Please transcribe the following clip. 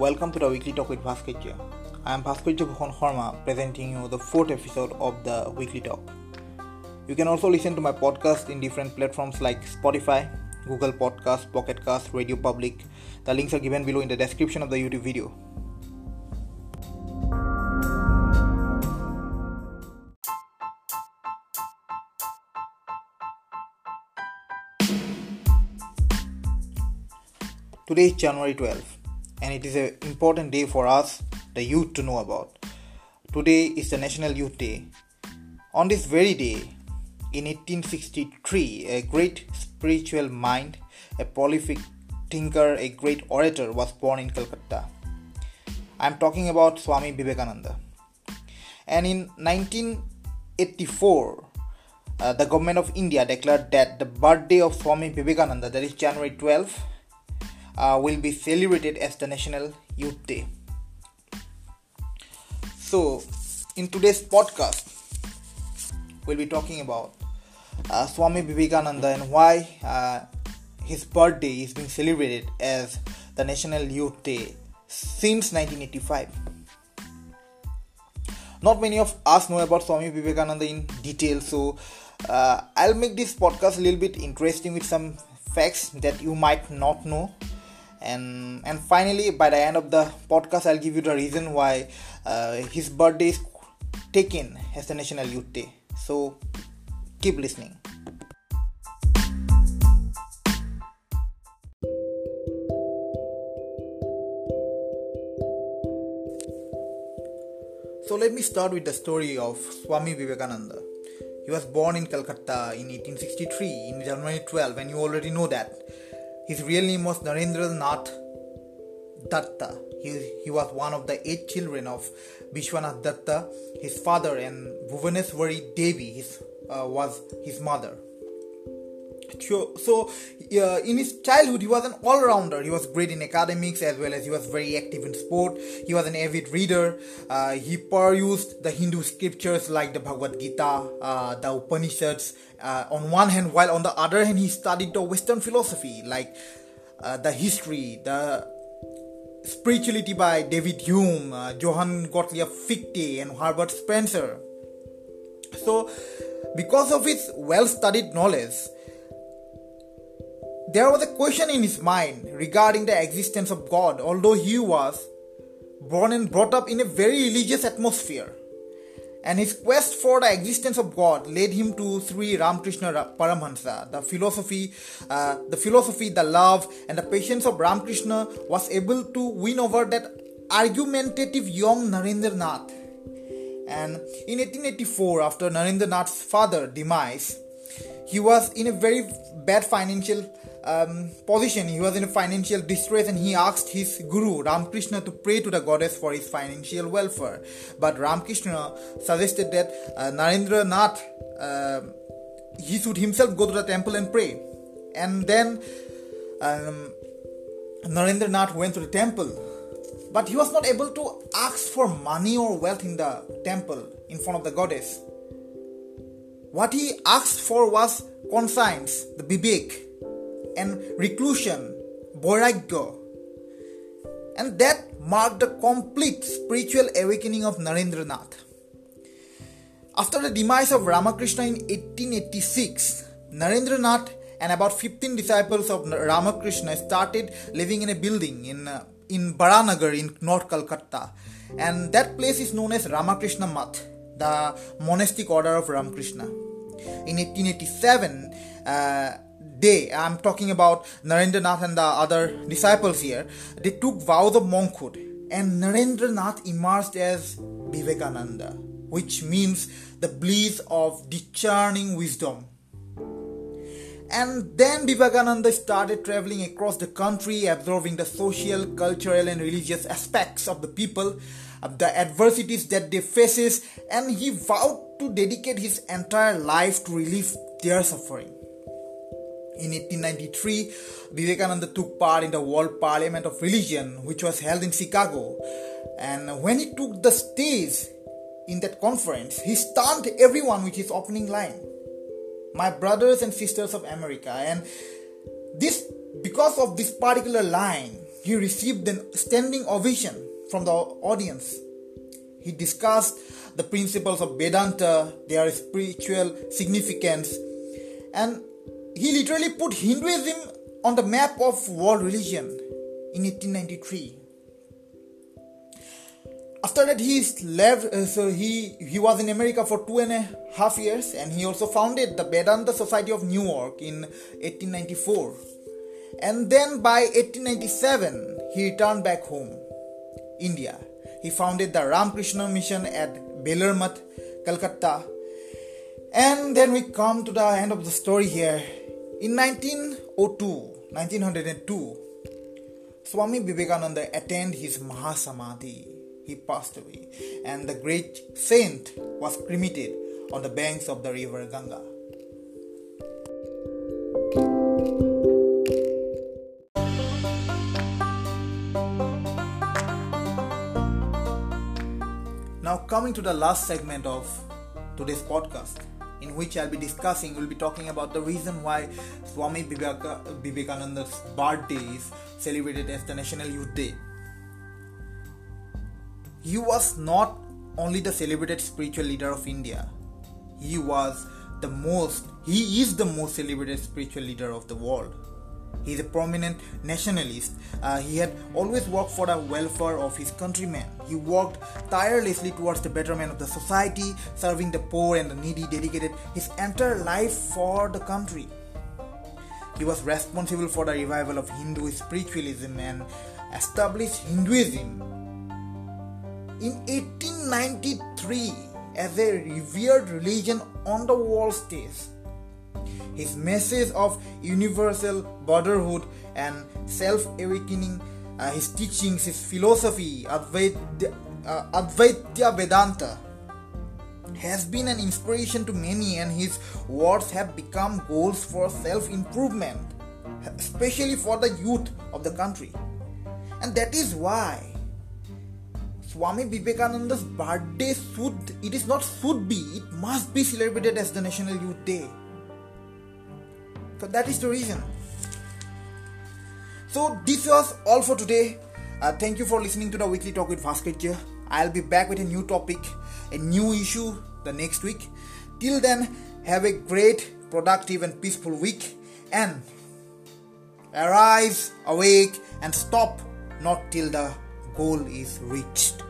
Welcome to the Weekly Talk with Bhasketya. I am Bhasketya Bhukhan Sharma presenting you the fourth episode of the Weekly Talk. You can also listen to my podcast in different platforms like Spotify, Google Podcast, Pocket Cast, Radio Public. The links are given below in the description of the YouTube video. Today is January 12th and it is an important day for us, the youth, to know about. Today is the National Youth Day. On this very day, in 1863, a great spiritual mind, a prolific thinker, a great orator was born in Calcutta. I am talking about Swami Vivekananda. And in 1984, uh, the government of India declared that the birthday of Swami Vivekananda, that is January 12th, uh, will be celebrated as the National Youth Day. So, in today's podcast, we'll be talking about uh, Swami Vivekananda and why uh, his birthday is being celebrated as the National Youth Day since 1985. Not many of us know about Swami Vivekananda in detail, so uh, I'll make this podcast a little bit interesting with some facts that you might not know and and finally by the end of the podcast i'll give you the reason why uh, his birthday is taken as the national youth day. So keep listening. So let me start with the story of swami vivekananda. He was born in calcutta in 1863 in january 12 and you already know that his real name was Narendra Nath Datta. He, he was one of the eight children of Vishwanath Datta, his father, and Bhuvaneswari Devi his, uh, was his mother. So, uh, in his childhood, he was an all rounder. He was great in academics as well as he was very active in sport. He was an avid reader. Uh, he perused the Hindu scriptures like the Bhagavad Gita, uh, the Upanishads, uh, on one hand, while on the other hand, he studied the Western philosophy like uh, the history, the spirituality by David Hume, uh, Johann Gottlieb Fichte, and Herbert Spencer. So, because of his well studied knowledge, there was a question in his mind regarding the existence of God, although he was born and brought up in a very religious atmosphere. And his quest for the existence of God led him to Sri Ramakrishna Paramhansa. The philosophy, uh, the philosophy, the love, and the patience of Ramakrishna was able to win over that argumentative young Narendranath. And in 1884, after Narendranath's father demise, he was in a very bad financial um, position. He was in financial distress and he asked his guru Ramakrishna to pray to the goddess for his financial welfare. But Ramakrishna suggested that uh, Narendra Nath uh, he should himself go to the temple and pray. And then um, Narendra Nath went to the temple. But he was not able to ask for money or wealth in the temple in front of the goddess. What he asked for was conscience, the bibek, and reclusion, Boiragya. And that marked the complete spiritual awakening of Narendranath. After the demise of Ramakrishna in 1886, Narendranath and about 15 disciples of Ramakrishna started living in a building in, uh, in Baranagar in North Calcutta. And that place is known as Ramakrishna Math, the monastic order of Ramakrishna. In 1887, uh, they, I'm talking about Narendranath and the other disciples here, they took vows of monkhood and Narendranath emerged as Vivekananda, which means the bliss of discerning wisdom. And then Vivekananda started traveling across the country, observing the social, cultural, and religious aspects of the people, the adversities that they faces, and he vowed to dedicate his entire life to relieve their suffering. In 1893, Vivekananda took part in the World Parliament of Religion, which was held in Chicago. And when he took the stage in that conference, he stunned everyone with his opening line My brothers and sisters of America. And this, because of this particular line, he received a standing ovation from the audience. He discussed the principles of Vedanta, their spiritual significance, and he literally put Hinduism on the map of world religion in 1893 after that he left uh, so he he was in america for two and a half years and he also founded the vedanta society of new york in 1894 and then by 1897 he returned back home india. He founded the ramakrishna mission at Belur Math calcutta. And then we come to the end of the story here in 1902 1902 swami vivekananda attained his mahasamadhi he passed away, and the great saint was cremated on the banks of the river Ganga. Now, coming to the last segment of today's podcast, in which I'll be discussing, we'll be talking about the reason why Swami Vivekananda's birthday is celebrated as the National Youth Day he was not only the celebrated spiritual leader of India, he was the most, he is the most celebrated spiritual leader of the world. He is a prominent nationalist. Uh, he had always worked for the welfare of his countrymen. He worked tirelessly towards the betterment of the society, serving the poor and the needy, dedicated his entire life for the country. He was responsible for the revival of Hindu spiritualism and established Hinduism in 1893 as a revered religion on the world stage. His message of universal brotherhood and self awakening, uh, his teachings, his philosophy, Advaita, uh, Vedanta, has been an inspiration to many, and his words have become goals for self improvement, especially for the youth of the country. And that is why Swami Vivekananda's birthday should, it is not should be, it must be celebrated as the National Youth Day. So that is the reason. So this was all for today. Uh, thank you for listening to the weekly talk with Bhaskar. I'll be back with a new topic, a new issue the next week. Till then, have a great, productive, and peaceful week. And arise, awake, and stop not till the goal is reached.